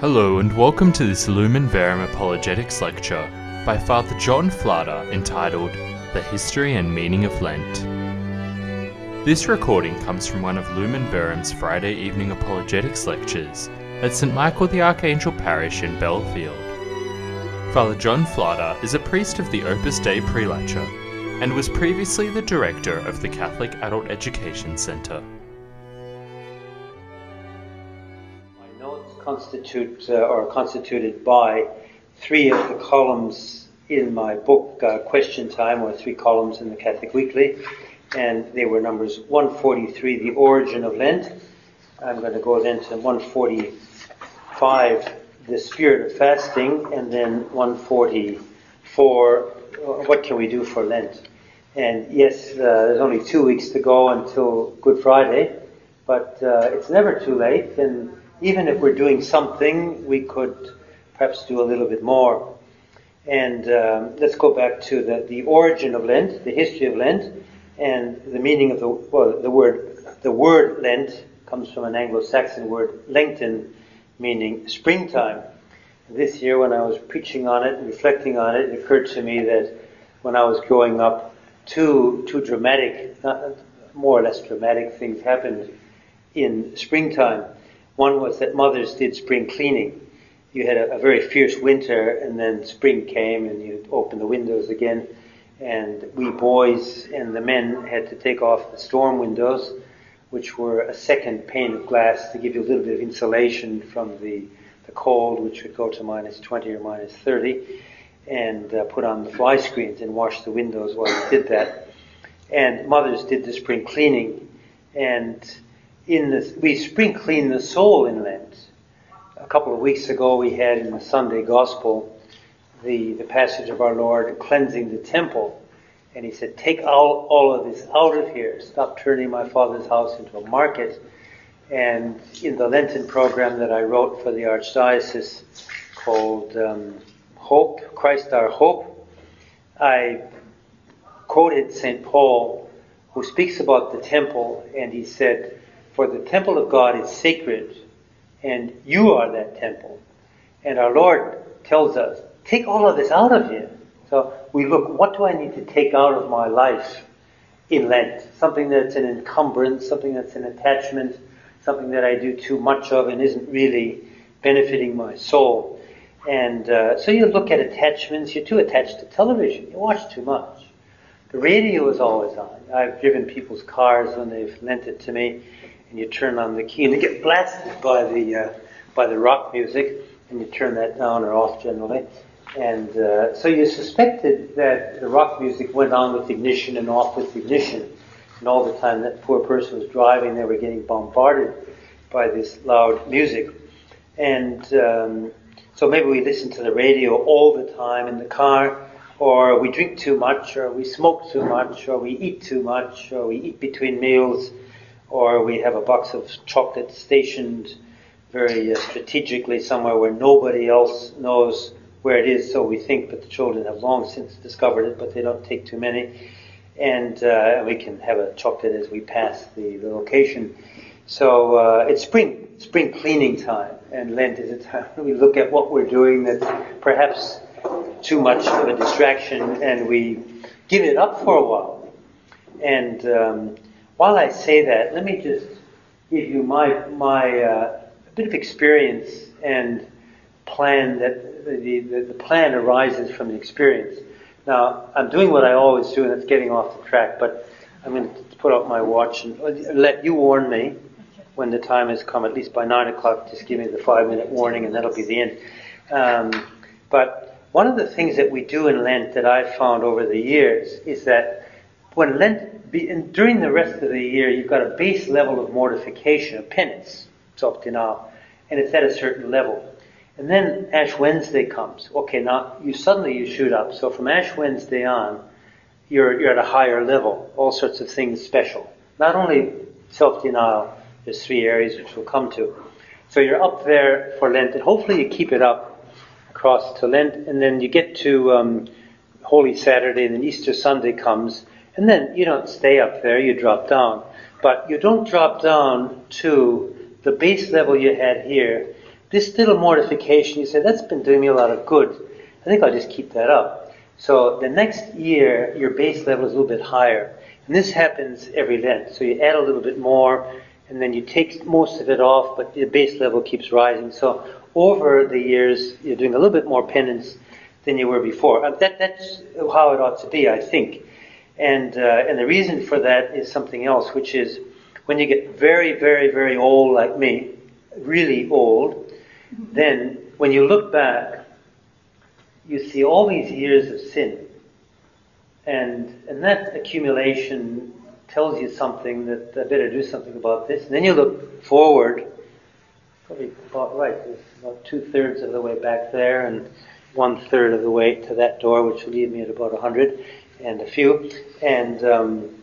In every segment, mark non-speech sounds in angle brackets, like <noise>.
Hello and welcome to this Lumen Verum Apologetics lecture by Father John Flader entitled The History and Meaning of Lent. This recording comes from one of Lumen Verum's Friday evening apologetics lectures at St Michael the Archangel Parish in Belfield. Father John Flader is a priest of the Opus Dei Prelature and was previously the director of the Catholic Adult Education Centre. Constitute uh, or constituted by three of the columns in my book, uh, Question Time, or three columns in the Catholic Weekly, and they were numbers 143, The Origin of Lent. I'm going to go then to 145, The Spirit of Fasting, and then 144, uh, What Can We Do for Lent? And yes, uh, there's only two weeks to go until Good Friday, but uh, it's never too late, and even if we're doing something, we could perhaps do a little bit more. And um, let's go back to the, the origin of Lent, the history of Lent, and the meaning of the well, the word the word Lent comes from an Anglo-Saxon word lengthen, meaning springtime. This year, when I was preaching on it and reflecting on it, it occurred to me that when I was growing up, two two dramatic, more or less dramatic things happened in springtime. One was that mothers did spring cleaning. You had a, a very fierce winter, and then spring came, and you opened the windows again. And we boys and the men had to take off the storm windows, which were a second pane of glass to give you a little bit of insulation from the, the cold, which would go to minus 20 or minus 30, and uh, put on the fly screens and wash the windows while we did that. And mothers did the spring cleaning, and in we spring clean the soul in Lent. A couple of weeks ago, we had in the Sunday Gospel the, the passage of our Lord cleansing the temple. And he said, Take all, all of this out of here. Stop turning my Father's house into a market. And in the Lenten program that I wrote for the Archdiocese called um, Hope, Christ Our Hope, I quoted St. Paul, who speaks about the temple, and he said, For the temple of God is sacred, and you are that temple. And our Lord tells us, take all of this out of you. So we look, what do I need to take out of my life in Lent? Something that's an encumbrance, something that's an attachment, something that I do too much of and isn't really benefiting my soul. And uh, so you look at attachments, you're too attached to television, you watch too much. The radio is always on. I've driven people's cars when they've lent it to me, and you turn on the key and you get blasted by the, uh, by the rock music, and you turn that down or off generally. And uh, so you suspected that the rock music went on with ignition and off with ignition. And all the time that poor person was driving, they were getting bombarded by this loud music. And um, so maybe we listen to the radio all the time in the car, or we drink too much, or we smoke too much, or we eat too much, or we eat between meals, or we have a box of chocolate stationed very uh, strategically somewhere where nobody else knows where it is, so we think, but the children have long since discovered it, but they don't take too many. And uh, we can have a chocolate as we pass the, the location. So uh, it's spring, spring cleaning time, and Lent is a time when <laughs> we look at what we're doing that's perhaps too much of a distraction, and we give it up for a while. And um, while I say that, let me just give you my my uh, bit of experience and plan that the, the, the plan arises from the experience. Now, I'm doing what I always do, and it's getting off the track, but I'm going to put out my watch and let you warn me when the time has come, at least by 9 o'clock, just give me the five minute warning, and that'll be the end. Um, but one of the things that we do in Lent that I've found over the years is that when Lent, be, during the rest of the year, you've got a base level of mortification, of penance, self denial, and it's at a certain level. And then Ash Wednesday comes. Okay, now you suddenly you shoot up. So from Ash Wednesday on, you're you're at a higher level. All sorts of things special. Not only self-denial. There's three areas which we'll come to. So you're up there for Lent, and hopefully you keep it up across to Lent, and then you get to um, Holy Saturday, and then Easter Sunday comes, and then you don't stay up there. You drop down, but you don't drop down to the base level you had here this little mortification, you say, that's been doing me a lot of good. I think I'll just keep that up. So the next year, your base level is a little bit higher. And this happens every Lent. So you add a little bit more, and then you take most of it off, but the base level keeps rising. So over the years, you're doing a little bit more penance than you were before. That, that's how it ought to be, I think. And, uh, and the reason for that is something else, which is when you get very, very, very old like me, really old, then when you look back, you see all these years of sin. And, and that accumulation tells you something that I better do something about this. And then you look forward, probably about right, there's about two thirds of the way back there and one third of the way to that door, which will leave me at about a hundred and a few. And, um,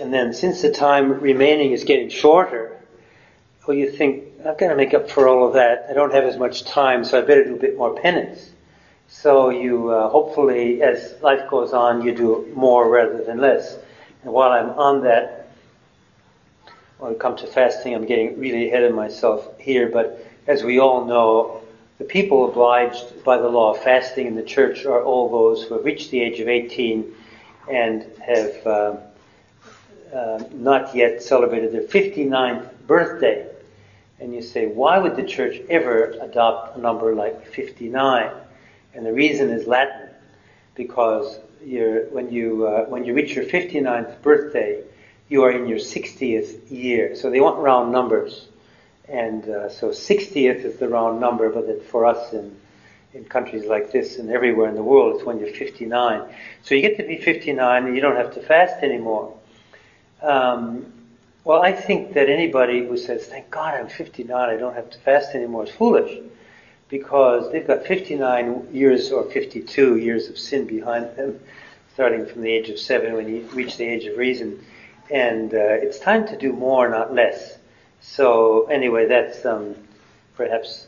and then since the time remaining is getting shorter, well, you think, I've got to make up for all of that. I don't have as much time, so I better do a bit more penance. So you uh, hopefully, as life goes on, you do more rather than less. And while I'm on that, when it comes to fasting, I'm getting really ahead of myself here. But as we all know, the people obliged by the law of fasting in the church are all those who have reached the age of 18 and have uh, uh, not yet celebrated their 59th birthday. And you say, why would the church ever adopt a number like 59? And the reason is Latin, because when, you, uh, when you reach your 59th birthday, you are in your 60th year. So they want round numbers. And uh, so 60th is the round number, but for us in, in countries like this and everywhere in the world, it's when you're 59. So you get to be 59 and you don't have to fast anymore. Um, well, I think that anybody who says, thank God I'm 59, I don't have to fast anymore, is foolish because they've got 59 years or 52 years of sin behind them, starting from the age of seven when you reach the age of reason. And uh, it's time to do more, not less. So, anyway, that's um, perhaps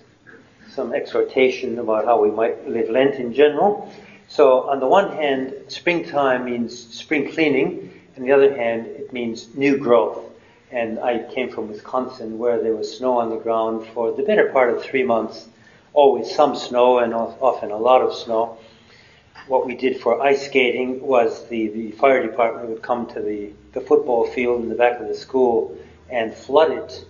some exhortation about how we might live Lent in general. So, on the one hand, springtime means spring cleaning, and the other hand, it means new growth. And I came from Wisconsin where there was snow on the ground for the better part of three months always some snow and often a lot of snow. What we did for ice skating was the, the fire department would come to the, the football field in the back of the school and flood it.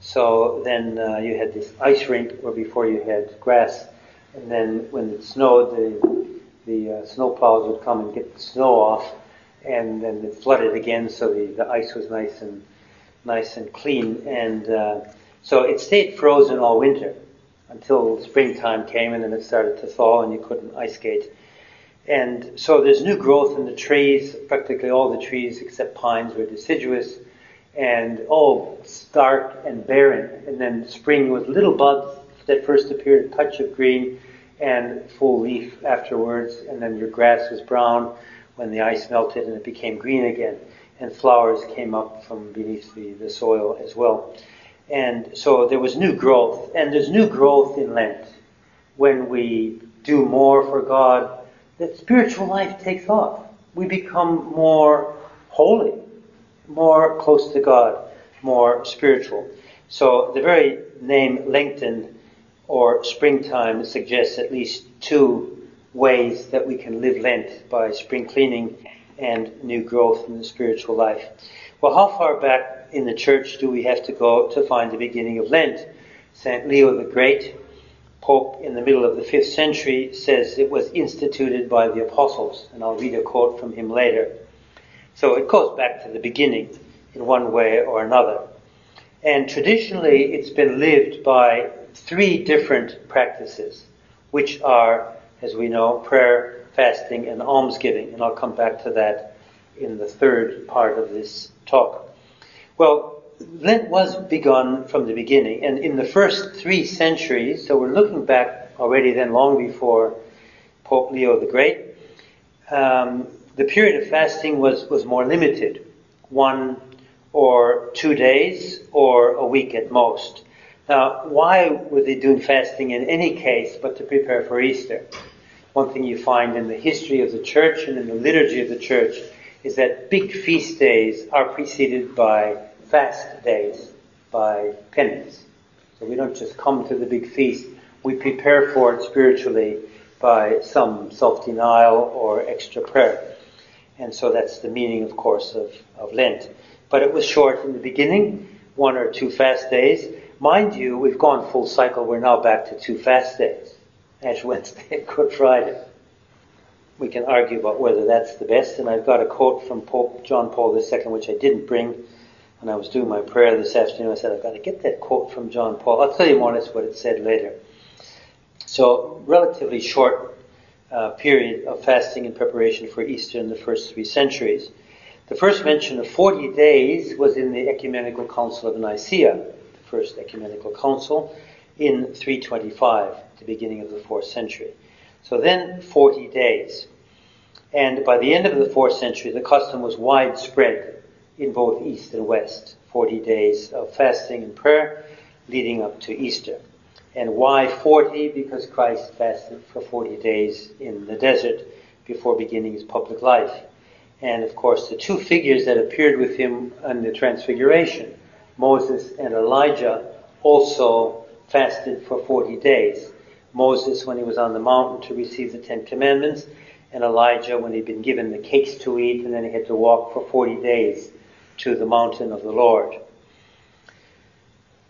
So then uh, you had this ice rink where before you had grass, and then when it snowed, the, the uh, snow plows would come and get the snow off, and then it flooded again, so the, the ice was nice and nice and clean, and uh, so it stayed frozen all winter until springtime came and then it started to thaw and you couldn't ice skate. And so there's new growth in the trees. Practically all the trees except pines were deciduous and all stark and barren. And then spring was little buds that first appeared, a touch of green and full leaf afterwards. And then your grass was brown when the ice melted and it became green again. And flowers came up from beneath the, the soil as well. And so there was new growth, and there's new growth in Lent. When we do more for God, that spiritual life takes off. We become more holy, more close to God, more spiritual. So the very name Lenten or springtime suggests at least two ways that we can live Lent by spring cleaning and new growth in the spiritual life. Well, how far back in the church do we have to go to find the beginning of Lent? St. Leo the Great, Pope in the middle of the 5th century, says it was instituted by the apostles, and I'll read a quote from him later. So it goes back to the beginning in one way or another. And traditionally, it's been lived by three different practices, which are, as we know, prayer, fasting, and almsgiving. And I'll come back to that in the third part of this talk. Well, Lent was begun from the beginning, and in the first three centuries, so we're looking back already then long before Pope Leo the Great, um, the period of fasting was, was more limited one or two days or a week at most. Now, why were they doing fasting in any case but to prepare for Easter? One thing you find in the history of the church and in the liturgy of the church is that big feast days are preceded by fast days, by penance. So we don't just come to the big feast. We prepare for it spiritually by some self-denial or extra prayer. And so that's the meaning, of course, of, of Lent. But it was short in the beginning, one or two fast days. Mind you, we've gone full cycle. We're now back to two fast days, Ash <laughs> Wednesday and Good Friday. We can argue about whether that's the best. And I've got a quote from Pope John Paul II, which I didn't bring when I was doing my prayer this afternoon. I said, I've got to get that quote from John Paul. I'll tell you more or less what it said later. So, relatively short uh, period of fasting in preparation for Easter in the first three centuries. The first mention of 40 days was in the Ecumenical Council of Nicaea, the first Ecumenical Council, in 325, the beginning of the fourth century. So then 40 days. And by the end of the fourth century, the custom was widespread in both East and West. 40 days of fasting and prayer leading up to Easter. And why 40? Because Christ fasted for 40 days in the desert before beginning his public life. And of course, the two figures that appeared with him on the Transfiguration, Moses and Elijah, also fasted for 40 days. Moses when he was on the mountain to receive the Ten Commandments, and Elijah when he'd been given the cakes to eat, and then he had to walk for 40 days to the mountain of the Lord.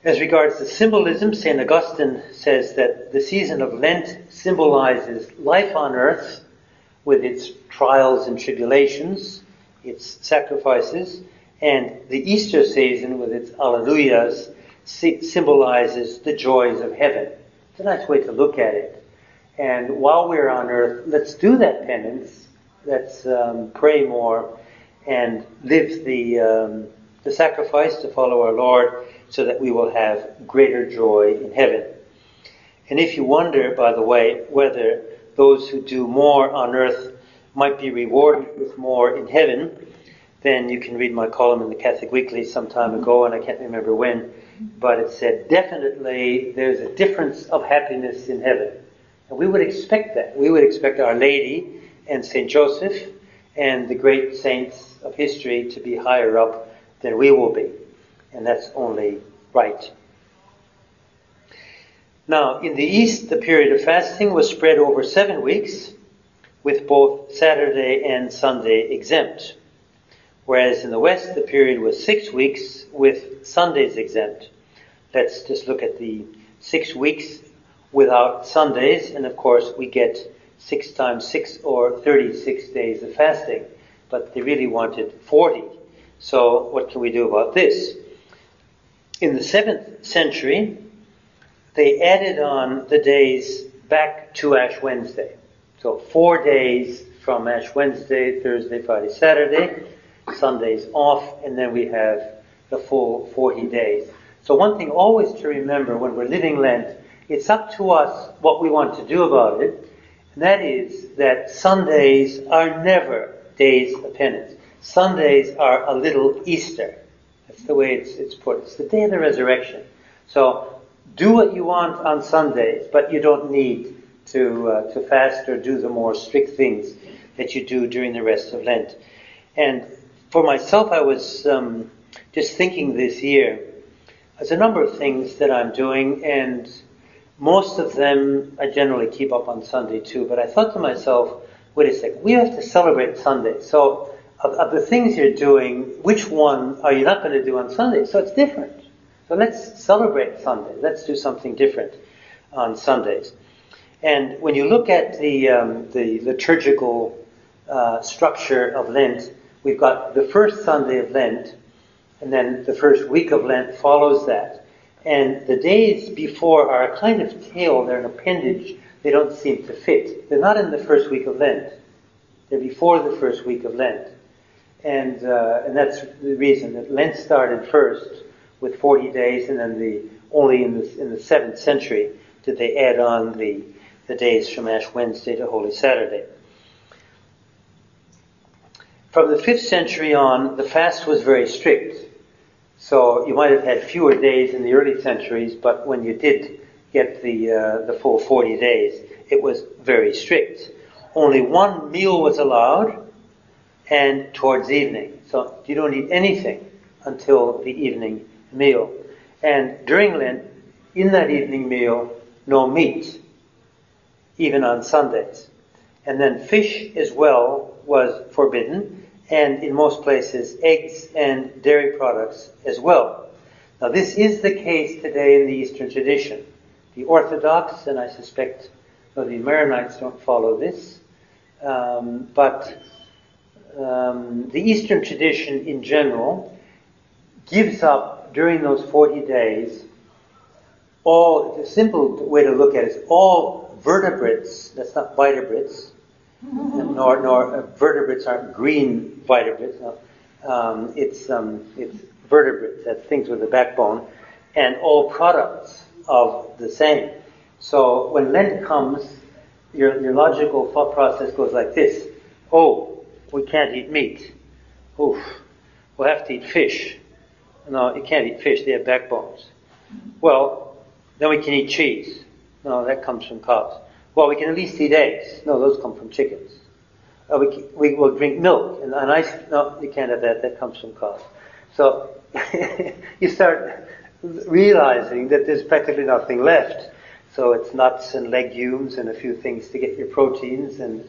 As regards the symbolism, St. Augustine says that the season of Lent symbolizes life on earth with its trials and tribulations, its sacrifices, and the Easter season with its alleluias symbolizes the joys of heaven. It's a nice way to look at it. And while we're on earth, let's do that penance. Let's um, pray more and live the, um, the sacrifice to follow our Lord so that we will have greater joy in heaven. And if you wonder, by the way, whether those who do more on earth might be rewarded with more in heaven, then you can read my column in the Catholic Weekly some time ago, and I can't remember when, but it said definitely there's a difference of happiness in heaven. And we would expect that. We would expect Our Lady and St. Joseph and the great saints of history to be higher up than we will be and that's only right. Now, in the East, the period of fasting was spread over seven weeks, with both Saturday and Sunday exempt. Whereas in the West, the period was six weeks, with Sundays exempt. Let's just look at the six weeks without Sundays, and of course, we get six times six or 36 days of fasting. But they really wanted 40. So, what can we do about this? In the 7th century, they added on the days back to Ash Wednesday. So four days from Ash Wednesday, Thursday, Friday, Saturday, Sundays off, and then we have the full 40 days. So one thing always to remember when we're living Lent, it's up to us what we want to do about it. And that is that Sundays are never days of penance. Sundays are a little Easter. That's the way it's, it's put. It's the day of the resurrection. So do what you want on Sundays, but you don't need to, uh, to fast or do the more strict things that you do during the rest of Lent. And for myself, I was um, just thinking this year, there's a number of things that I'm doing, and most of them I generally keep up on Sunday too. But I thought to myself, wait a second, we have to celebrate Sunday. So of, of the things you're doing, which one are you not going to do on Sunday? So it's different. So let's celebrate Sunday. Let's do something different on Sundays. And when you look at the, um, the liturgical uh, structure of Lent, we've got the first Sunday of Lent, and then the first week of Lent follows that. And the days before are a kind of tail, they're an appendage. They don't seem to fit. They're not in the first week of Lent. They're before the first week of Lent. And, uh, and that's the reason that Lent started first with 40 days, and then the, only in the, in the 7th century did they add on the, the days from Ash Wednesday to Holy Saturday. From the 5th century on, the fast was very strict. So you might have had fewer days in the early centuries, but when you did get the, uh, the full 40 days, it was very strict. Only one meal was allowed, and towards evening. So you don't eat anything until the evening meal. And during Lent, in that evening meal, no meat, even on Sundays. And then fish as well was forbidden, and in most places, eggs and dairy products as well. Now, this is the case today in the Eastern tradition. The Orthodox, and I suspect well, the Maronites don't follow this, um, but um, the Eastern tradition in general gives up during those 40 days all, the simple way to look at it is all vertebrates, that's not vertebrates, <laughs> nor, nor uh, vertebrates aren't green vertebrates. No. Um, it's, um, it's vertebrates, that's things with a backbone, and all products of the same. So when Lent comes, your, your logical thought process goes like this. Oh, we can't eat meat. Oof, we'll have to eat fish. No, you can't eat fish, they have backbones. Well, then we can eat cheese. No, that comes from cows. Well, we can at least eat eggs. No, those come from chickens. Uh, we, we will drink milk and, and ice. No, you can't have that. That comes from cows. So <laughs> you start realizing that there's practically nothing left. So it's nuts and legumes and a few things to get your proteins and,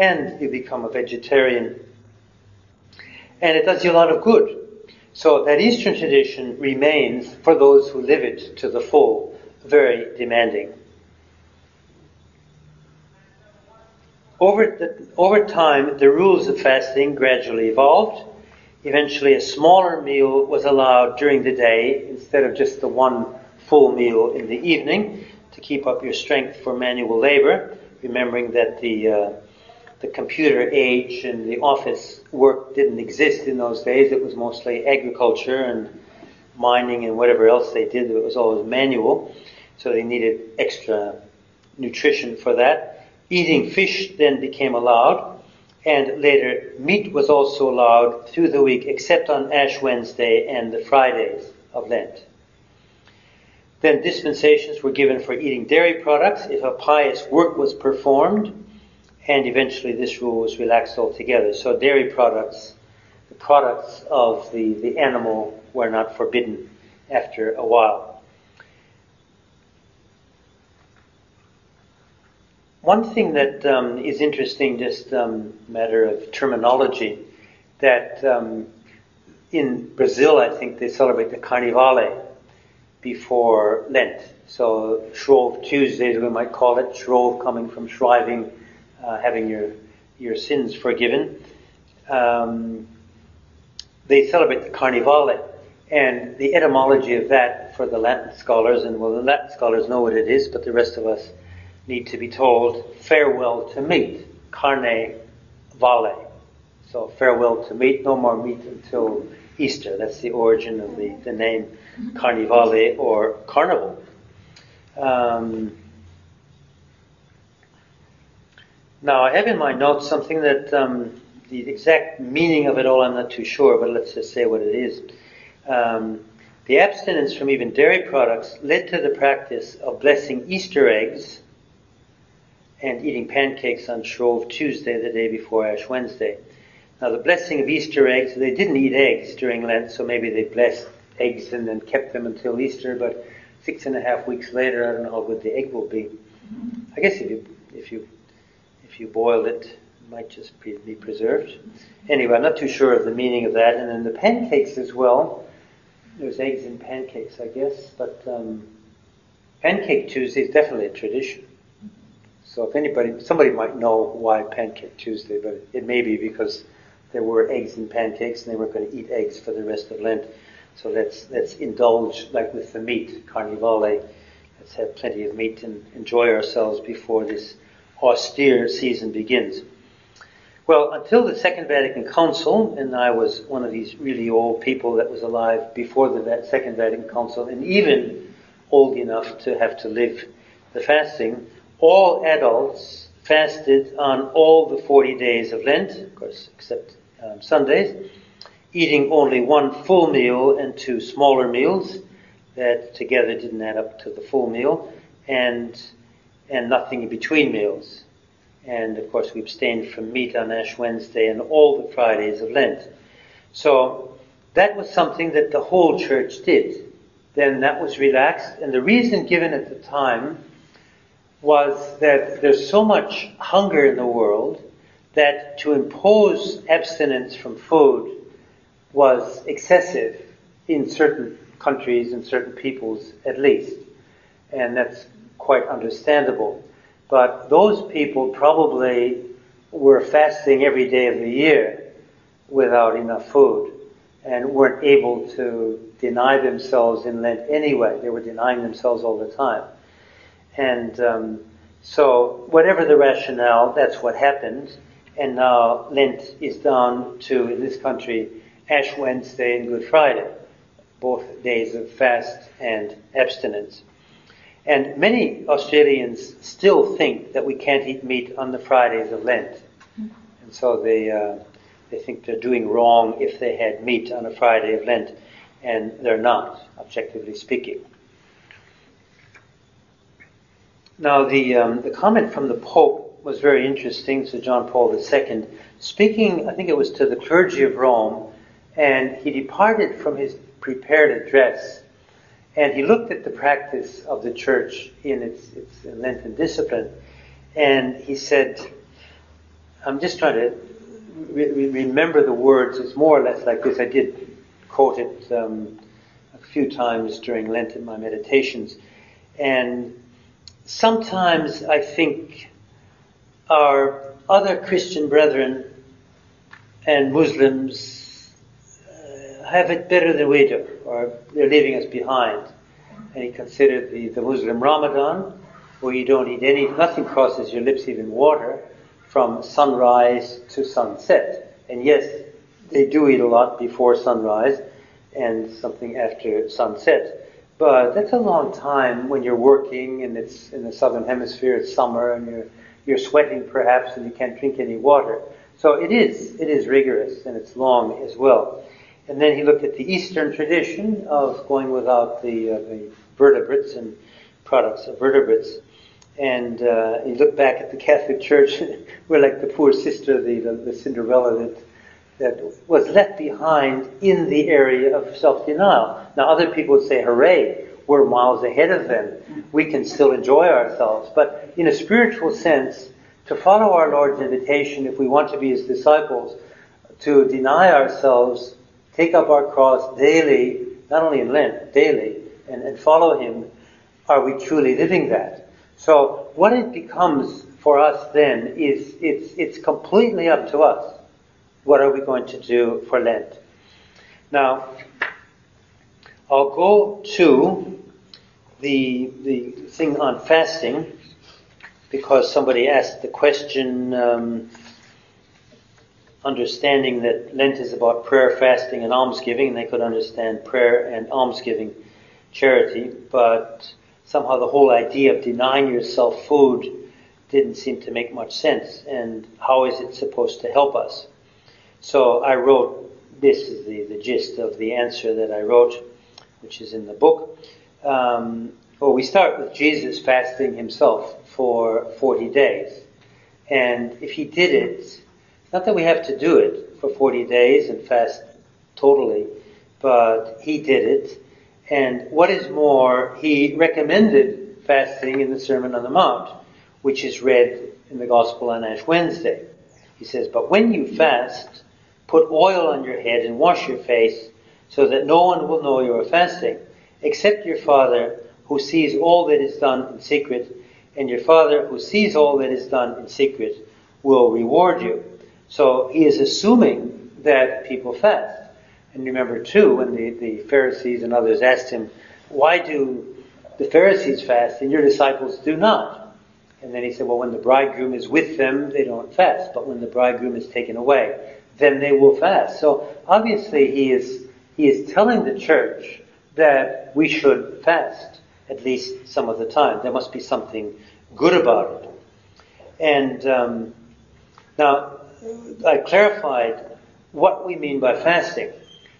and you become a vegetarian. And it does you a lot of good. So that Eastern tradition remains, for those who live it to the full, very demanding. Over, the, over time, the rules of fasting gradually evolved. Eventually, a smaller meal was allowed during the day instead of just the one full meal in the evening to keep up your strength for manual labor, remembering that the, uh, the computer age and the office work didn't exist in those days. It was mostly agriculture and mining and whatever else they did. It was always manual. So they needed extra nutrition for that. Eating fish then became allowed, and later meat was also allowed through the week except on Ash Wednesday and the Fridays of Lent. Then dispensations were given for eating dairy products if a pious work was performed, and eventually this rule was relaxed altogether. So dairy products, the products of the, the animal, were not forbidden after a while. One thing that um, is interesting, just um, matter of terminology, that um, in Brazil, I think they celebrate the Carnivale before Lent. So Shrove Tuesdays, we might call it Shrove, coming from shriving, uh, having your your sins forgiven. Um, they celebrate the Carnivale, and the etymology of that for the Latin scholars, and well, the Latin scholars know what it is, but the rest of us need to be told farewell to meat, carne vale. So farewell to meat, no more meat until Easter. That's the origin of the, the name Carnivale or Carnival. Um, now I have in my notes something that um, the exact meaning of it all I'm not too sure, but let's just say what it is. Um, the abstinence from even dairy products led to the practice of blessing Easter eggs and eating pancakes on Shrove Tuesday, the day before Ash Wednesday. Now, the blessing of Easter eggs, they didn't eat eggs during Lent, so maybe they blessed eggs and then kept them until Easter, but six and a half weeks later, I don't know how good the egg will be. I guess if you, if you, if you boiled it, it might just be, preserved. Anyway, I'm not too sure of the meaning of that. And then the pancakes as well. There's eggs in pancakes, I guess, but um, Pancake Tuesday is definitely a tradition. So if anybody, somebody might know why Pancake Tuesday, but it may be because there were eggs in pancakes and they weren't going to eat eggs for the rest of Lent. So let's let's indulge like with the meat, carnivale. Let's have plenty of meat and enjoy ourselves before this austere season begins. Well, until the Second Vatican Council, and I was one of these really old people that was alive before the Second Vatican Council, and even old enough to have to live the fasting, all adults fasted on all the 40 days of Lent, of course, except um, Sundays, eating only one full meal and two smaller meals that together didn't add up to the full meal, and and nothing in between meals. And of course, we abstained from meat on Ash Wednesday and all the Fridays of Lent. So that was something that the whole church did. then that was relaxed. And the reason given at the time was that there's so much hunger in the world that to impose abstinence from food was excessive in certain countries and certain peoples at least. And that's quite understandable. But those people probably were fasting every day of the year without enough food and weren't able to deny themselves in Lent anyway. They were denying themselves all the time. And um, so, whatever the rationale, that's what happened. And now Lent is down to, in this country, Ash Wednesday and Good Friday, both days of fast and abstinence. And many Australians still think that we can't eat meat on the Fridays of Lent. And so they, uh, they think they're doing wrong if they had meat on a Friday of Lent, and they're not, objectively speaking. Now, the, um, the comment from the Pope was very interesting, so John Paul II, speaking, I think it was to the clergy of Rome, and he departed from his prepared address and he looked at the practice of the church in its, its Lenten discipline, and he said, I'm just trying to re- remember the words. It's more or less like this. I did quote it um, a few times during Lent in my meditations. And sometimes I think our other Christian brethren and Muslims have it better than we do, or they're leaving us behind. And he considered the, the Muslim Ramadan, where you don't eat any, nothing crosses your lips, even water, from sunrise to sunset. And yes, they do eat a lot before sunrise and something after sunset. But that's a long time when you're working and it's in the southern hemisphere, it's summer and you're, you're sweating perhaps and you can't drink any water. So it is, it is rigorous and it's long as well. And then he looked at the Eastern tradition of going without the, uh, the vertebrates and products of vertebrates. And uh, he looked back at the Catholic Church. <laughs> We're like the poor sister, the, the, the Cinderella that, that was left behind in the area of self-denial. Now other people would say, hooray, we're miles ahead of them. We can still enjoy ourselves. But in a spiritual sense, to follow our Lord's invitation, if we want to be His disciples, to deny ourselves take up our cross daily, not only in Lent, daily, and, and follow Him, are we truly living that? So what it becomes for us then is it's, it's completely up to us. What are we going to do for Lent? Now, I'll go to the, the thing on fasting because somebody asked the question, um, understanding that Lent is about prayer, fasting, and almsgiving, they could understand prayer and almsgiving, charity, but somehow the whole idea of denying yourself food didn't seem to make much sense, and how is it supposed to help us? So I wrote, this is the, the gist of the answer that I wrote, which is in the book. Um, well, we start with Jesus fasting himself for 40 days. And if he did it not that we have to do it for 40 days and fast totally, but he did it. And what is more, he recommended fasting in the Sermon on the Mount, which is read in the Gospel on Ash Wednesday. He says, But when you fast, put oil on your head and wash your face, so that no one will know you are fasting, except your Father who sees all that is done in secret, and your Father who sees all that is done in secret will reward you. So he is assuming that people fast. And remember too, when the, the Pharisees and others asked him, why do the Pharisees fast and your disciples do not? And then he said, well, when the bridegroom is with them, they don't fast. But when the bridegroom is taken away, then they will fast. So obviously he is, he is telling the church that we should fast at least some of the time. There must be something good about it. And um, now, I clarified what we mean by fasting.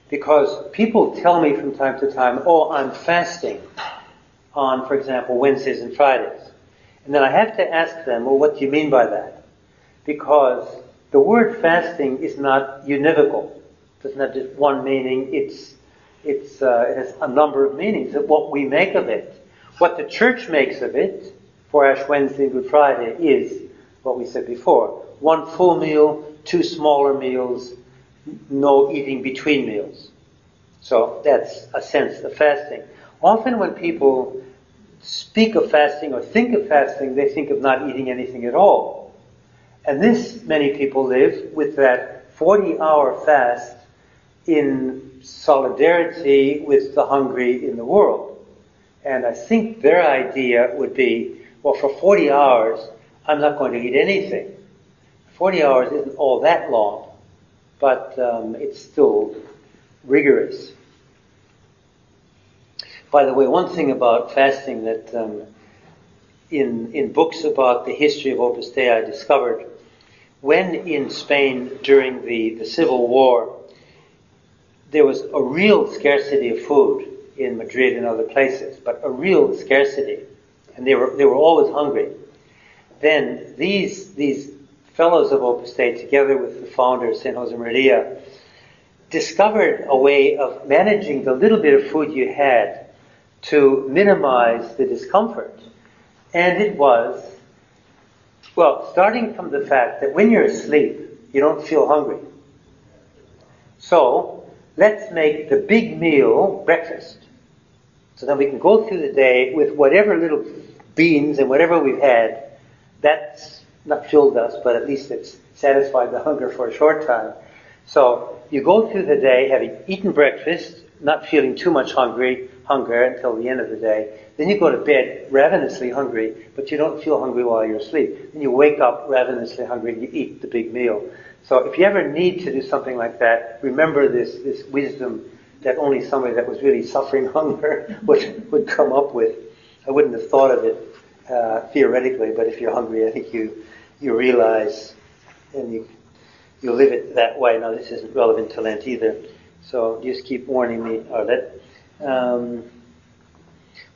Because people tell me from time to time, oh, I'm fasting on, for example, Wednesdays and Fridays. And then I have to ask them, well, what do you mean by that? Because the word fasting is not univocal. It doesn't have just one meaning. It's, It's, uh, it has a number of meanings. What we make of it, what the church makes of it for Ash Wednesday and Good Friday is what we said before. One full meal, two smaller meals, no eating between meals. So that's a sense of fasting. Often when people speak of fasting or think of fasting, they think of not eating anything at all. And this, many people live with that 40 hour fast in solidarity with the hungry in the world. And I think their idea would be, well, for 40 hours, I'm not going to eat anything. 40 hours isn't all that long, but um, it's still rigorous. By the way, one thing about fasting that um, in, in books about the history of Opus Dei I discovered when in Spain during the, the Civil War, there was a real scarcity of food in Madrid and other places, but a real scarcity, and they were, they were always hungry. Then these, these fellows of Opus Dei, together with the founder, St. Josemaria, discovered a way of managing the little bit of food you had to minimize the discomfort. And it was, well, starting from the fact that when you're asleep, you don't feel hungry. So, let's make the big meal breakfast. So then we can go through the day with whatever little beans and whatever we've had. That's not filled us, but at least it's satisfied the hunger for a short time. So you go through the day having eaten breakfast, not feeling too much hungry, hunger until the end of the day. Then you go to bed ravenously hungry, but you don't feel hungry while you're asleep. Then you wake up ravenously hungry and you eat the big meal. So if you ever need to do something like that, remember this, this wisdom that only somebody that was really suffering <laughs> hunger would, would come up with. I wouldn't have thought of it uh, theoretically, but if you're hungry, I think you, you realize and you, you live it that way. Now this isn't relevant to Lent either. So just keep warning me, Arlette. Um,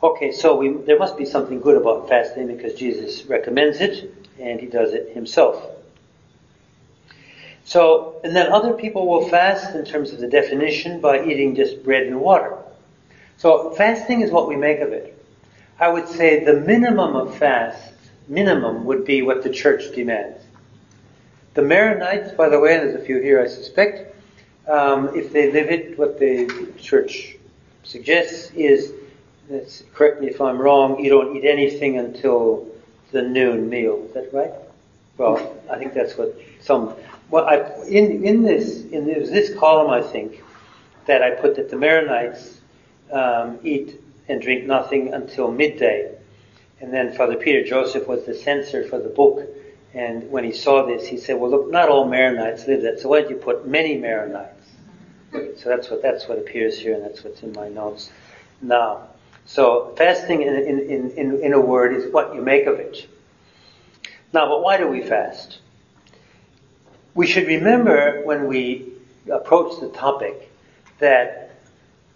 okay, so we, there must be something good about fasting because Jesus recommends it and he does it himself. So, and then other people will fast in terms of the definition by eating just bread and water. So, fasting is what we make of it. I would say the minimum of fast, minimum would be what the church demands. The Maronites, by the way, there's a few here I suspect, um, if they live it, what the church suggests is, correct me if I'm wrong, you don't eat anything until the noon meal. Is that right? Well, I think that's what some. Well, I, in in this in this, this column, I think that I put that the Maronites um, eat and drink nothing until midday, and then Father Peter Joseph was the censor for the book, and when he saw this, he said, "Well, look, not all Maronites live that. So why don't you put many Maronites?" So that's what that's what appears here, and that's what's in my notes now. So fasting, in, in, in, in a word, is what you make of it. Now, but why do we fast? We should remember when we approach the topic that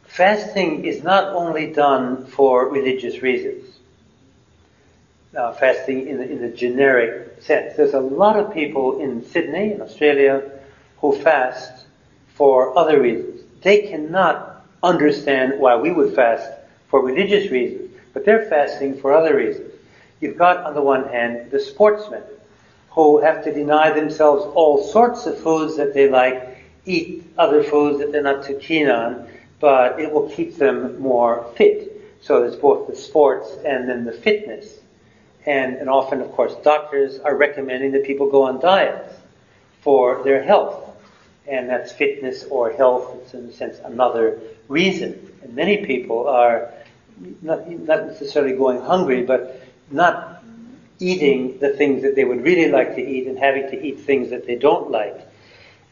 fasting is not only done for religious reasons. Uh, fasting in the, in the generic sense. There's a lot of people in Sydney, in Australia, who fast for other reasons. They cannot understand why we would fast for religious reasons, but they're fasting for other reasons. You've got, on the one hand, the sportsmen who have to deny themselves all sorts of foods that they like, eat other foods that they're not too keen on, but it will keep them more fit. So there's both the sports and then the fitness. And, and often, of course, doctors are recommending that people go on diets for their health. And that's fitness or health. It's in a sense another reason. And many people are not, not necessarily going hungry, but not eating the things that they would really like to eat and having to eat things that they don't like.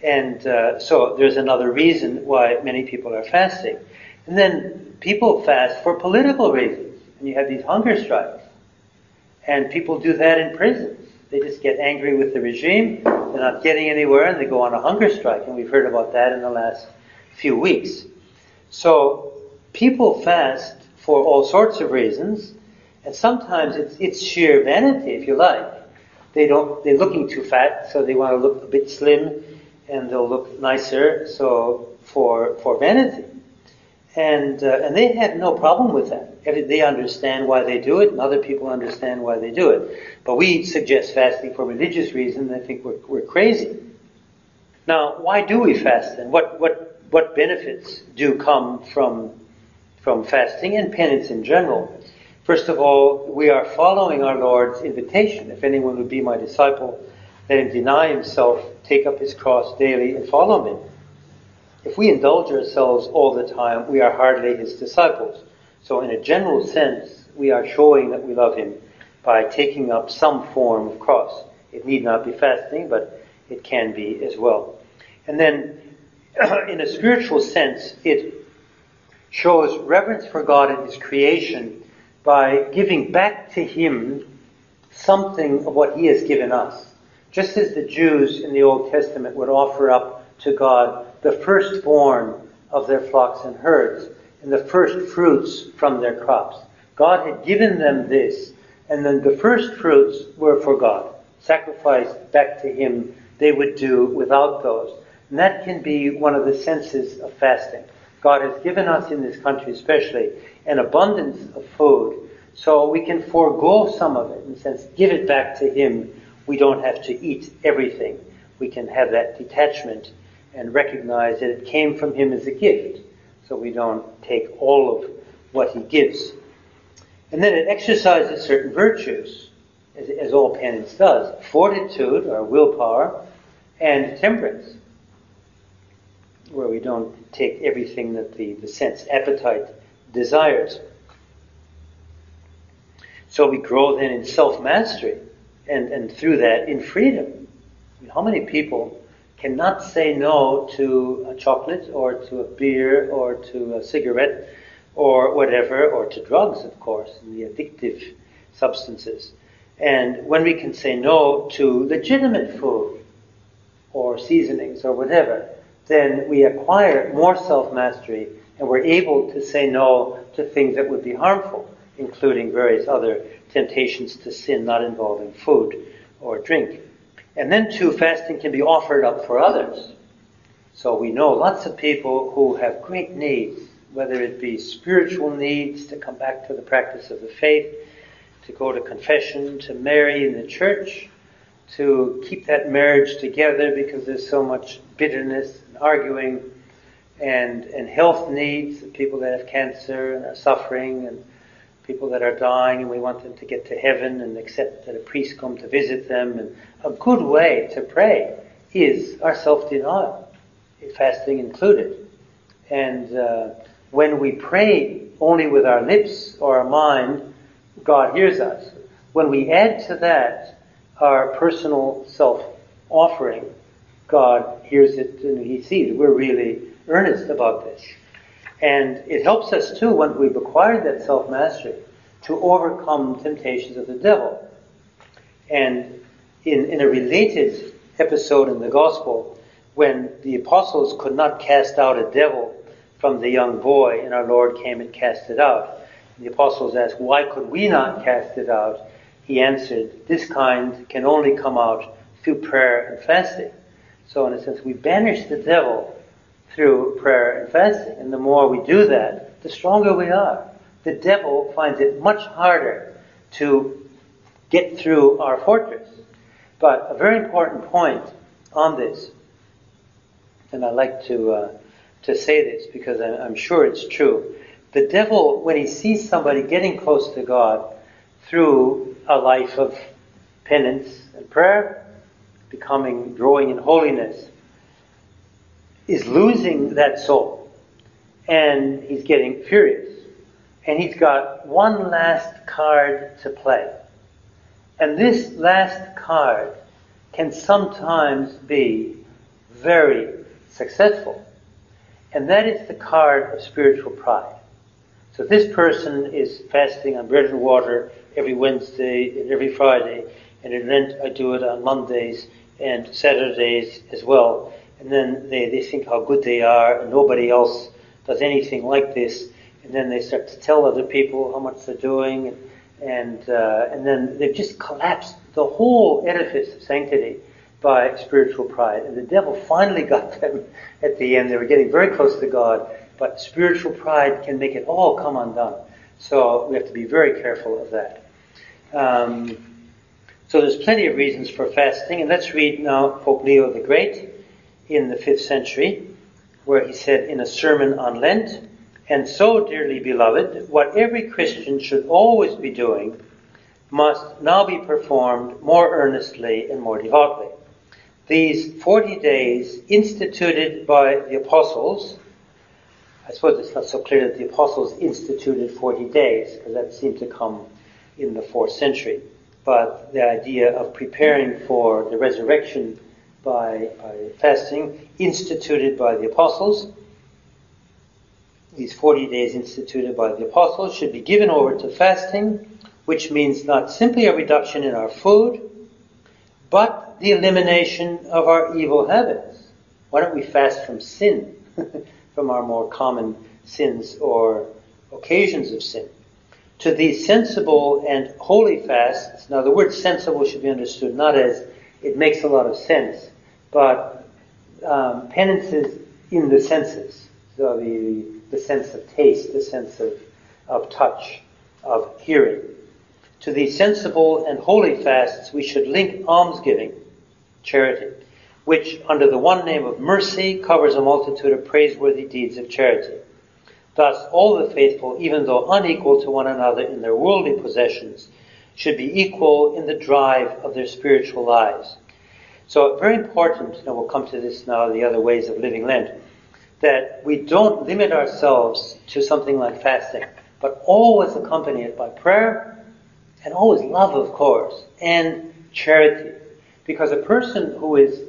And uh, so there's another reason why many people are fasting. And then people fast for political reasons. And you have these hunger strikes. And people do that in prisons. They just get angry with the regime, they're not getting anywhere, and they go on a hunger strike. And we've heard about that in the last few weeks. So people fast for all sorts of reasons, and sometimes it's, it's sheer vanity, if you like. They don't, they're looking too fat, so they want to look a bit slim, and they'll look nicer, so for, for vanity. And, uh, and they have no problem with that. They understand why they do it, and other people understand why they do it. But we suggest fasting for religious reasons, and they think we're, we're crazy. Now, why do we fast then? What, what, what benefits do come from, from fasting and penance in general? First of all, we are following our Lord's invitation. If anyone would be my disciple, let him deny himself, take up his cross daily, and follow me. If we indulge ourselves all the time, we are hardly his disciples. So, in a general sense, we are showing that we love him by taking up some form of cross. It need not be fasting, but it can be as well. And then, <clears throat> in a spiritual sense, it shows reverence for God and His creation by giving back to Him something of what He has given us. Just as the Jews in the Old Testament would offer up to God the firstborn of their flocks and herds and the first fruits from their crops. God had given them this, and then the first fruits were for God, sacrificed back to Him they would do without those. And that can be one of the senses of fasting. God has given us in this country especially an abundance of food, so we can forego some of it, in a sense, give it back to Him. We don't have to eat everything. We can have that detachment and recognize that it came from Him as a gift, so we don't take all of what He gives. And then it exercises certain virtues, as, as all penance does fortitude, or willpower, and temperance, where we don't take everything that the, the sense appetite desires. So we grow then in self mastery, and, and through that in freedom. I mean, how many people cannot say no to a chocolate or to a beer or to a cigarette or whatever, or to drugs, of course, the addictive substances. And when we can say no to legitimate food or seasonings or whatever, then we acquire more self mastery and we're able to say no to things that would be harmful, including various other temptations to sin not involving food or drink. And then too, fasting can be offered up for others. So we know lots of people who have great needs, whether it be spiritual needs to come back to the practice of the faith, to go to confession, to marry in the church, to keep that marriage together because there's so much bitterness and arguing, and, and health needs, of people that have cancer and are suffering, and people that are dying and we want them to get to heaven and accept that a priest come to visit them. And a good way to pray is our self-denial, fasting included. And uh, when we pray only with our lips or our mind, God hears us. When we add to that our personal self-offering, God hears it and He sees we're really earnest about this. And it helps us too when we've acquired that self mastery to overcome temptations of the devil. And in, in a related episode in the gospel, when the apostles could not cast out a devil from the young boy, and our Lord came and cast it out. The apostles asked, Why could we not cast it out? He answered, This kind can only come out through prayer and fasting. So, in a sense, we banish the devil through prayer and fasting. And the more we do that, the stronger we are. The devil finds it much harder to get through our fortress. But a very important point on this, and I like to uh, to say this because I'm, I'm sure it's true. The devil, when he sees somebody getting close to God through a life of penance and prayer, becoming, growing in holiness, is losing that soul. And he's getting furious. And he's got one last card to play. And this last card can sometimes be very successful. And that is the card of spiritual pride. So this person is fasting on bread and water every Wednesday and every Friday, and in Lent I do it on Mondays and Saturdays as well and then they, they think how good they are, and nobody else does anything like this, and then they start to tell other people how much they're doing, and and, uh, and then they've just collapsed the whole edifice of sanctity by spiritual pride. And the devil finally <laughs> got them at the end. They were getting very close to God, but spiritual pride can make it all come undone. So we have to be very careful of that. Um, so there's plenty of reasons for fasting, and let's read now Pope Leo the Great in the fifth century, where he said in a sermon on Lent, and so, dearly beloved, what every Christian should always be doing must now be performed more earnestly and more devoutly. These 40 days instituted by the apostles, I suppose it's not so clear that the apostles instituted 40 days, because that seemed to come in the fourth century. But the idea of preparing for the resurrection by, fasting, instituted by the apostles, these 40 days instituted by the apostles should be given over to fasting, which means not simply a reduction in our food, but the elimination of our evil habits. Why don't we fast from sin, <laughs> from our more common sins or occasions of sin? To these sensible and holy fasts, now the word sensible should be understood not as it makes a lot of sense, but um, penances in the senses. So the, the sense of taste, the sense of, of touch, of hearing. To these sensible and holy fasts, we should link almsgiving, charity, which, under the one name of mercy, covers a multitude of praiseworthy deeds of charity. Thus, all the faithful, even though unequal to one another in their worldly possessions, should be equal in the drive of their spiritual lives. So, very important, and we'll come to this now, the other ways of living Lent, that we don't limit ourselves to something like fasting, but always accompany it by prayer and always love, of course, and charity. Because a person who is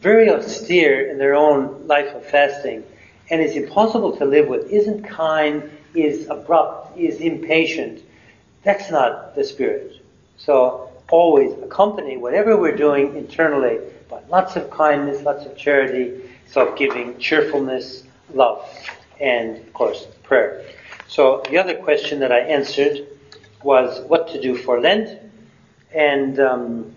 very austere in their own life of fasting and is impossible to live with, isn't kind, is abrupt, is impatient, that's not the spirit. So always accompany whatever we're doing internally by lots of kindness, lots of charity, self-giving, cheerfulness, love, and of course prayer. So the other question that I answered was what to do for Lent. And um,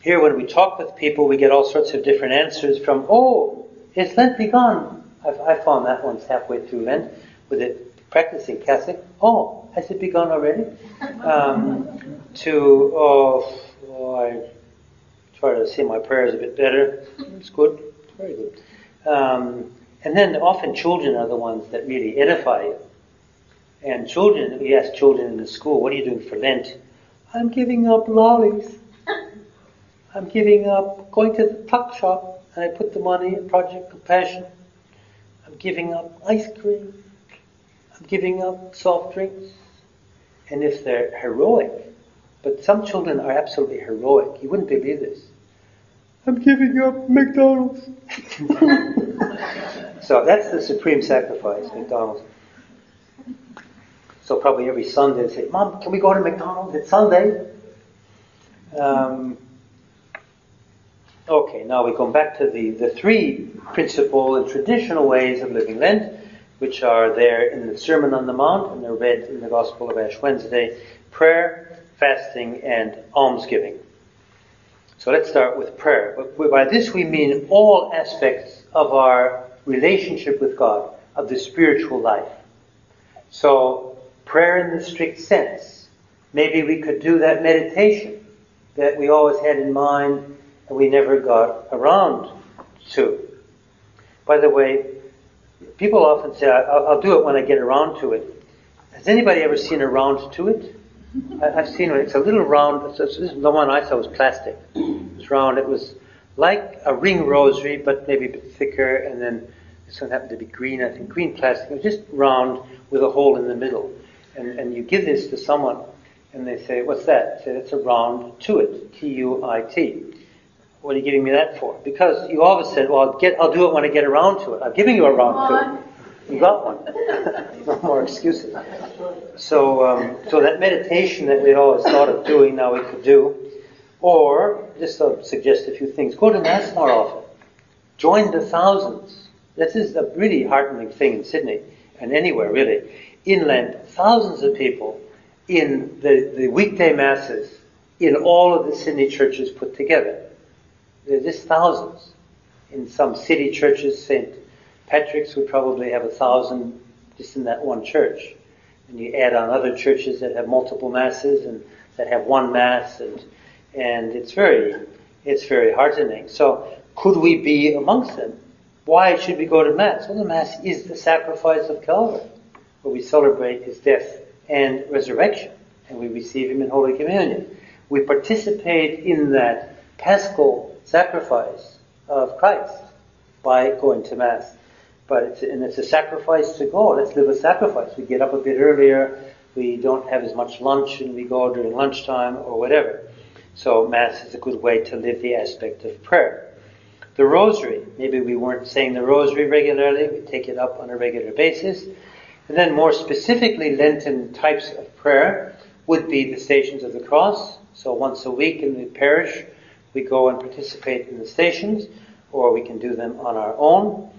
here, when we talk with people, we get all sorts of different answers from, oh, is Lent begun? I've, I found that once halfway through Lent with it practicing Catholic. Oh, has it begun already? <laughs> Um, to, oh, oh, I try to say my prayers a bit better. It's good. Very good. Um, and then often children are the ones that really edify you. And children, we ask children in the school, what are you doing for Lent? I'm giving up lollies. <laughs> I'm giving up going to the tuck shop and I put the money in Project Compassion. I'm giving up ice cream. Giving up soft drinks. And if they're heroic, but some children are absolutely heroic, you wouldn't believe this. I'm giving up McDonald's. <laughs> so that's the supreme sacrifice, McDonald's. So probably every Sunday they say, Mom, can we go to McDonald's? It's Sunday. Um, okay, now we come back to the, the three principal and traditional ways of living Lent, which are there in the Sermon on the Mount and they're read in the Gospel of Ash Wednesday prayer, fasting, and almsgiving. So let's start with prayer. By this we mean all aspects of our relationship with God, of the spiritual life. So prayer in the strict sense. Maybe we could do that meditation that we always had in mind and we never got around to. By the way, people often say, I'll, I'll do it when I get around to it. Has anybody ever seen a round to it? I, have seen it. It's a little round. It's, it's, the one I saw was plastic. It was round. It was like a ring rosary, but maybe a bit thicker. And then this one happened to be green. I think green plastic. It was just round with a hole in the middle and, and you give this to someone, and they say, "What's that?" Say, "It's a round to T-U-I-T." What are you giving me that for? Because you always said, "Well, I'll, get, I'll do it when I get around to it." I'm giving you a round tuit. You got one. <laughs> no more excuses. So, um, so that meditation that we'd always thought of doing, now we could do. Or, just to suggest a few things, go to Mass more often. Join the thousands. This is a really heartening thing in Sydney, and anywhere really inland, thousands of people in the, the weekday masses in all of the Sydney churches put together. There are just thousands. In some city churches, St. Patrick's would probably have a thousand just in that one church. And you add on other churches that have multiple masses and that have one mass and and it's very it's very heartening. So could we be amongst them? Why should we go to Mass? Well the Mass is the sacrifice of Calvary, where we celebrate his death and resurrection, and we receive him in Holy Communion. We participate in that paschal sacrifice of Christ by going to Mass. But it's, and it's a sacrifice to go. Let's live a sacrifice. We get up a bit earlier. We don't have as much lunch and we go during lunchtime or whatever. So Mass is a good way to live the aspect of prayer. The Rosary. Maybe we weren't saying the Rosary regularly. We take it up on a regular basis. And then more specifically, Lenten types of prayer would be the Stations of the Cross. So once a week in the parish, we go and participate in the stations, or we can do them on our own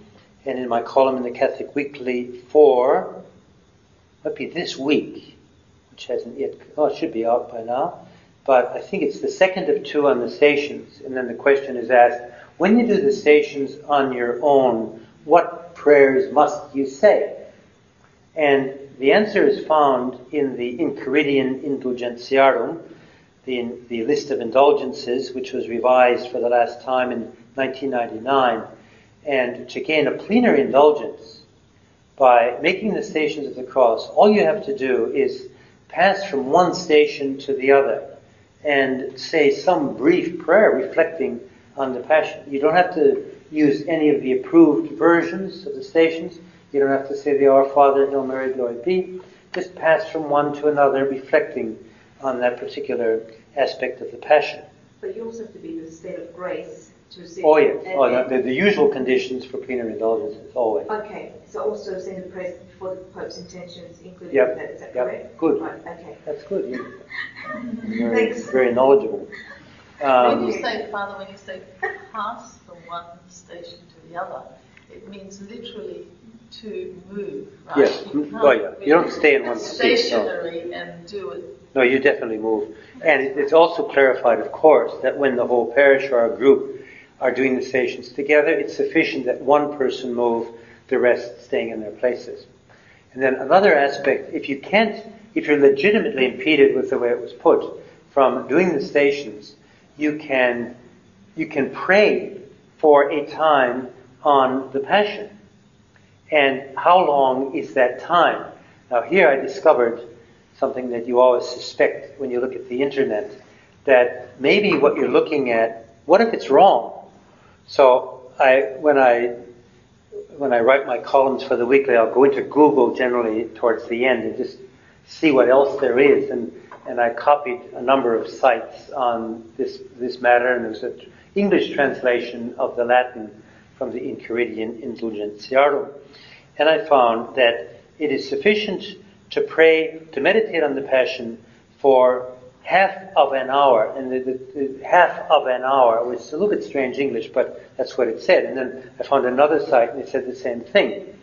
and in my column in the Catholic Weekly for, might be this week, which hasn't yet, oh, it should be out by now, but I think it's the second of two on the stations. And then the question is asked, when you do the stations on your own, what prayers must you say? And the answer is found in the Enchiridion Indulgentiarum, the, the list of indulgences, which was revised for the last time in 1999 and to gain a plenary indulgence by making the stations of the cross, all you have to do is pass from one station to the other and say some brief prayer reflecting on the Passion. You don't have to use any of the approved versions of the stations. You don't have to say the Our Father, Hail Mary, Glory be. Just pass from one to another, reflecting on that particular aspect of the Passion. But you also have to be in a state of grace to receive. Oh yes, oh, the, the, usual conditions for plenary indulgences always. Okay, so also saying the prayers for the Pope's intentions, including yep. that, is that yep. correct? Good. Right, okay. That's good. You're <laughs> very, very knowledgeable. Um, when you say, Father, when you say pass from one station to the other, it means literally to move, right? Yes. You, oh, yeah. you don't stay in one stationary no. and do it. No, you definitely move. And it's also clarified, of course, that when the whole parish or a group are doing the stations together, it's sufficient that one person move, the rest staying in their places. And then another aspect, if you can't, if you're legitimately impeded with the way it was put from doing the stations, you can, you can pray for a time on the Passion. And how long is that time? Now here I discovered something that you always suspect when you look at the internet, that maybe what you're looking at, what if it's wrong? So I, when I, when I write my columns for the weekly, I'll go into Google generally towards the end and just see what else there is. And, and I copied a number of sites on this, this matter, and there's an English translation of the Latin from the Enchiridion Indulgentiarum. And I found that it is sufficient to pray, to meditate on the Passion for half of an hour, and the, the, the, half of an hour was a little bit strange English, but that's what it said. And then I found another site and it said the same thing.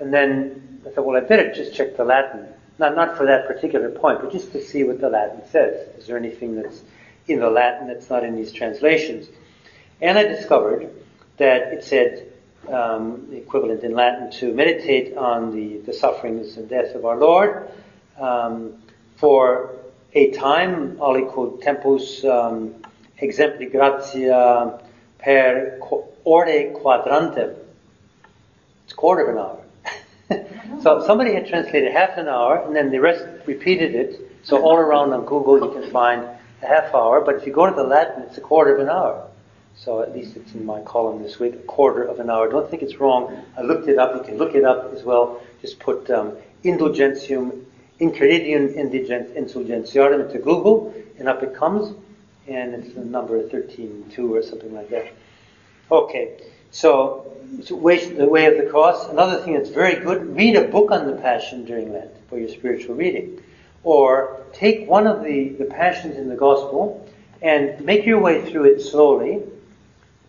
And then I thought, well, I better just check the Latin. Not, not for that particular point, but just to see what the Latin says. Is there anything that's in the Latin that's not in these translations? And I discovered that it said um, equivalent in Latin to meditate on the, the sufferings and death of our Lord um, for a time aliquid tempus um, exempli gratia per horae quadrantem. It's a quarter of an hour. <laughs> so somebody had translated half an hour and then the rest repeated it. So all around on Google you can find a half hour, but if you go to the Latin, it's a quarter of an hour. So at least it's in my column this week, a quarter of an hour. Don't think it's wrong. I looked it up. You can look it up as well. Just put um, indulgentium Enchiridion Indigent Indulgentiarum into Google, and up it comes, and it's the number 13.2 or something like that. Okay, so the way of the cross. Another thing that's very good, read a book on the Passion during Lent for your spiritual reading. Or take one of the, the Passions in the Gospel and make your way through it slowly,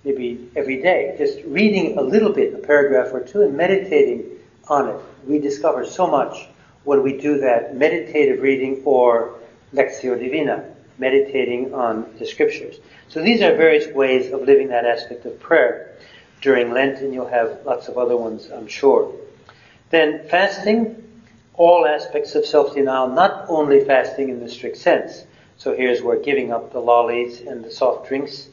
maybe every day. Just reading a little bit, a paragraph or two, and meditating on it. We discover so much when we do that meditative reading or Lectio Divina, meditating on the scriptures. So these are various ways of living that aspect of prayer. during Lent, and you'll have lots of other ones, I'm sure. Then fasting, all aspects of self-denial, not only fasting in the strict sense. So here's where giving up the lollies and the soft drinks,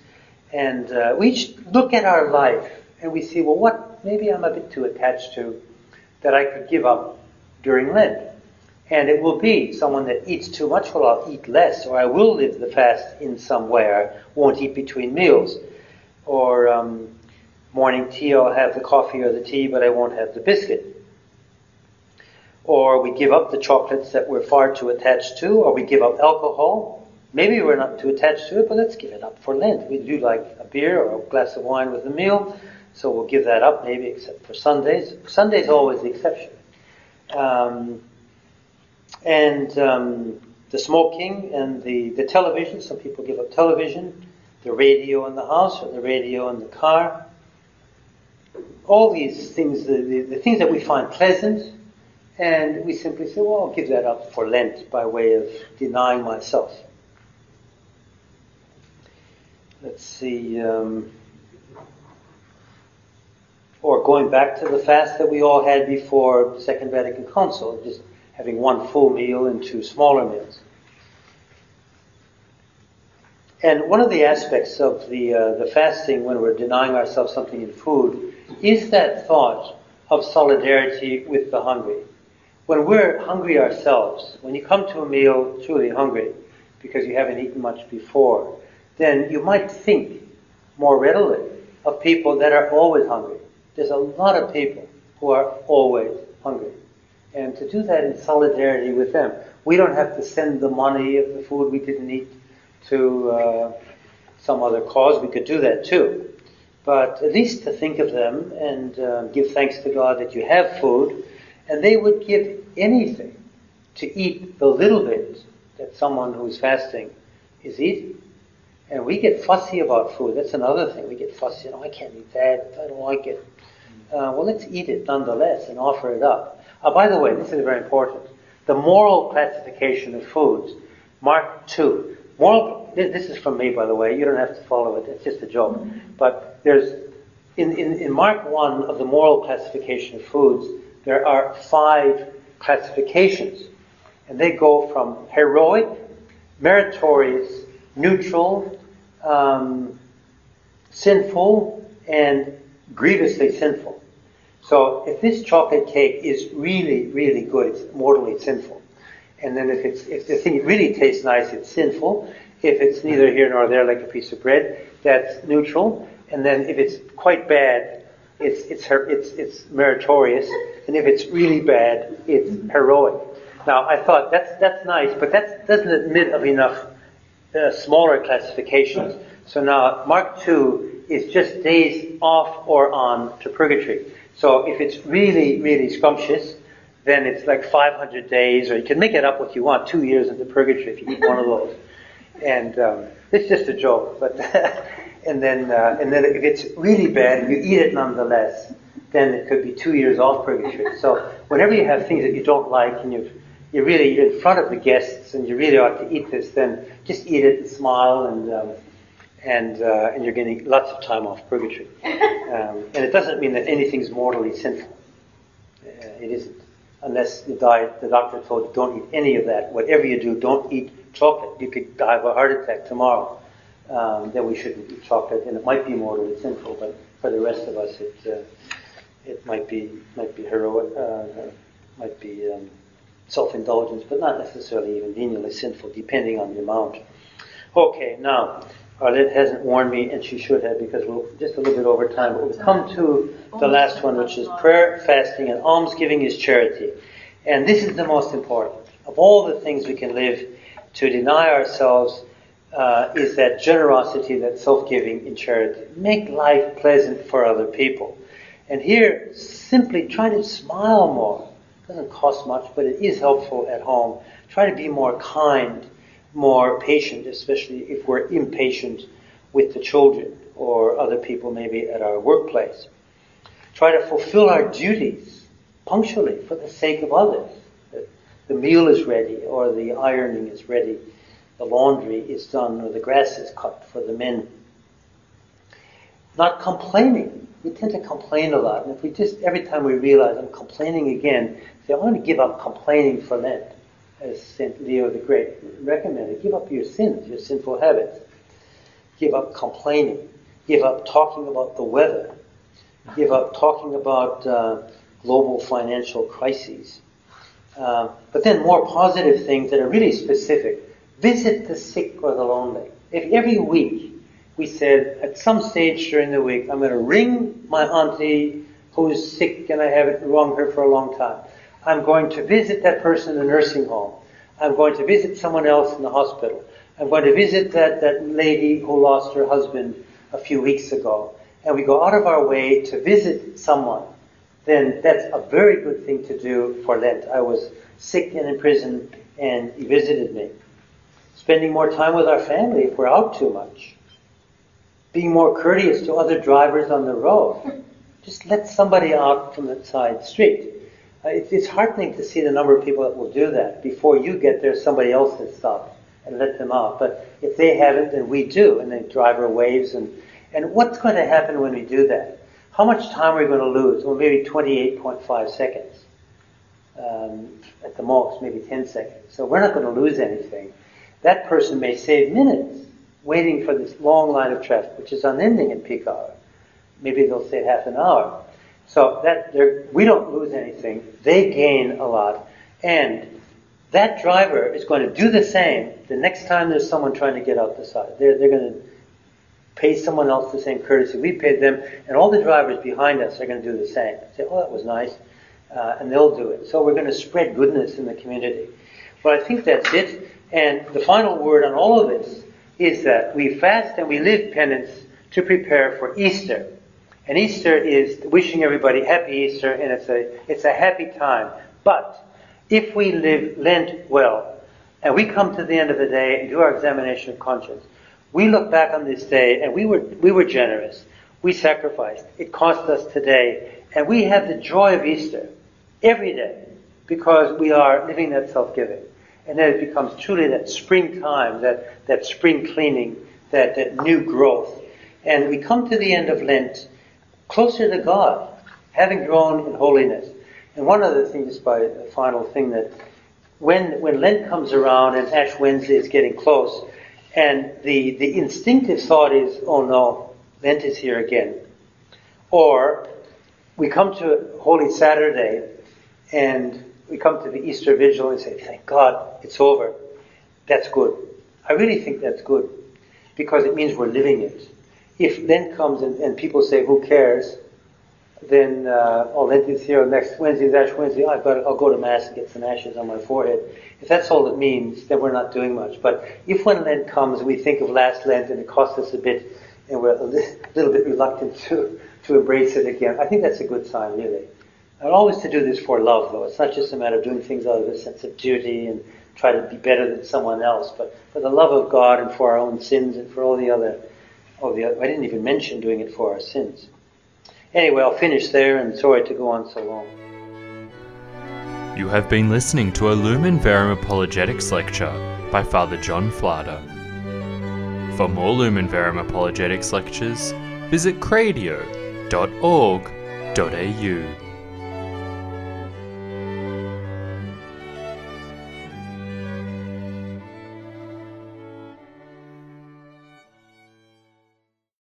and uh, we each look at our life and we see, well, what maybe I'm a bit too attached to that I could give up during Lent. And it will be someone that eats too much, well, I'll eat less, or I will live the fast in some way, I won't eat between meals. Or um, morning tea, I'll have the coffee or the tea, but I won't have the biscuit. Or we give up the chocolates that we're far too attached to, or we give up alcohol. Maybe we're not too attached to it, but let's give it up for Lent. We do like a beer or a glass of wine with a meal, so we'll give that up maybe except for Sundays. Sunday's always the exception. Um, and um, the smoking and the, the television. Some people give up television, the radio in the house or the radio in the car. All these things, the, the, the things that we find pleasant, and we simply say, well, I'll give that up for Lent by way of denying myself. Let's see. Um, or going back to the fast that we all had before the Second Vatican Council, just having one full meal and two smaller meals. And one of the aspects of the, uh, the fasting when we're denying ourselves something in food is that thought of solidarity with the hungry. When we're hungry ourselves, when you come to a meal truly hungry because you haven't eaten much before, then you might think more readily of people that are always hungry. There's a lot of people who are always hungry and to do that in solidarity with them. We don't have to send the money of the food we didn't eat to uh, some other cause. We could do that too. But at least to think of them and uh, give thanks to God that you have food, and they would give anything to eat the little bit that someone who's fasting is eating. And we get fussy about food. That's another thing. We get fussy. You know, I can't eat that. I don't like it. Uh, well, let's eat it nonetheless and offer it up. Oh, by the way, this is very important. The moral classification of foods, Mark 2. Moral, this is from me, by the way. You don't have to follow it. It's just a joke. But there's, in, in, in Mark 1 of the moral classification of foods, there are five classifications. And they go from heroic, meritorious, neutral, um, sinful, and grievously sinful. So if this chocolate cake is really, really good, it's mortally sinful. And then if it's if the thing really tastes nice, it's sinful. If it's neither here nor there, like a piece of bread, that's neutral. And then if it's quite bad, it's it's it's it's meritorious. And if it's really bad, it's heroic. Now I thought that's that's nice, but that doesn't admit of enough smaller classifications. So now Mark two is just days off or on to purgatory. So if it's really, really scrumptious, then it's like 500 days, or you can make it up what you want, two years into purgatory if you eat one of those. And um, it's just a joke, but <laughs> and then uh, and then if it's really bad and you eat it nonetheless, then it could be two years off purgatory. So whenever you have things that you don't like and you you really in front of the guests and you really ought to eat this, then just eat it and smile and um, and uh, and you're getting lots of time off purgatory. <laughs> Um, and it doesn't mean that anything's mortally sinful. Uh, it isn't, unless the diet the doctor told you don't eat any of that. Whatever you do, don't eat chocolate. You could die of a heart attack tomorrow. Um, then we shouldn't eat chocolate, and it might be mortally sinful. But for the rest of us, it uh, it might be might be heroic, uh might be um, self-indulgence, but not necessarily even venially sinful, depending on the amount. Okay, now Arlette hasn't warned me, and she should have because we're just a little bit over time. But we've come to the last one, which is prayer, fasting, and almsgiving is charity. And this is the most important. Of all the things we can live to deny ourselves uh, is that generosity, that self-giving in charity. Make life pleasant for other people. And here, simply try to smile more. Doesn't cost much, but it is helpful at home. Try to be more kind more patient, especially if we're impatient with the children or other people maybe at our workplace. Try to fulfill our duties punctually for the sake of others. The meal is ready or the ironing is ready, the laundry is done or the grass is cut for the men. Not complaining we tend to complain a lot. And if we just, every time we realize I'm complaining again, say, I want to give up complaining for Lent, as St. Leo the Great recommended. Give up your sins, your sinful habits. Give up complaining. Give up talking about the weather. Give up talking about uh, global financial crises. Uh, but then more positive things that are really specific. Visit the sick or the lonely. If every week we said at some stage during the week, I'm going to ring my auntie who's sick and I haven't wronged her for a long time. I'm going to visit that person in the nursing home. I'm going to visit someone else in the hospital. I'm going to visit that, that lady who lost her husband a few weeks ago. And we go out of our way to visit someone. Then that's a very good thing to do for Lent. I was sick and in prison and he visited me. Spending more time with our family if we're out too much being more courteous to other drivers on the road. <laughs> Just let somebody out from the side street. Uh, it, it's heartening to see the number of people that will do that. Before you get there, somebody else has stopped and let them out. But if they haven't, then we do. And the driver waves. And, and what's going to happen when we do that? How much time are we going to lose? Well, maybe 28.5 seconds. Um, at the most, maybe 10 seconds. So we're not going to lose anything. That person may save minutes waiting for this long line of traffic, which is unending in peak hour. Maybe they'll say half an hour. So that we don't lose anything. They gain a lot. And that driver is going to do the same the next time there's someone trying to get out the side. They're, they're going to pay someone else the same courtesy. We paid them, and all the drivers behind us are going to do the same. Say, oh, that was nice. Uh, and they'll do it. So we're going to spread goodness in the community. But I think that's it. And the final word on all of this is that we fast and we live penance to prepare for Easter. And Easter is wishing everybody happy Easter, and it's a, it's a happy time. But if we live Lent well, and we come to the end of the day and do our examination of conscience, we look back on this day and we were, we were generous. We sacrificed. It cost us today. And we have the joy of Easter every day because we are living that self-giving. And then it becomes truly that springtime, that, that spring cleaning, that, that new growth. And we come to the end of Lent closer to God, having grown in holiness. And one other thing, just by a final thing, that when, when Lent comes around and Ash Wednesday is getting close, and the, the instinctive thought is, oh no, Lent is here again. Or we come to Holy Saturday and we come to the Easter Vigil and say, thank God, it's over. That's good. I really think that's good because it means we're living it. If Lent comes and, and people say, who cares? Then, uh, Lent is here, next Wednesday Ash Wednesday, I've got to, I'll go to Mass and get some ashes on my forehead. If that's all it means, then we're not doing much. But if when Lent comes, we think of last Lent and it costs us a bit, and we're a <laughs> little bit reluctant to, to embrace it again, I think that's a good sign, really. And always to do this for love, though. It's not just a matter of doing things out of a sense of duty and try to be better than someone else, but for the love of God and for our own sins and for all the other, all the other, I didn't even mention doing it for our sins. Anyway, I'll finish there and sorry to go on so long. You have been listening to a Lumen Verum Apologetics lecture by Father John Flader. For more Lumen Verum Apologetics lectures, visit cradio.org.au.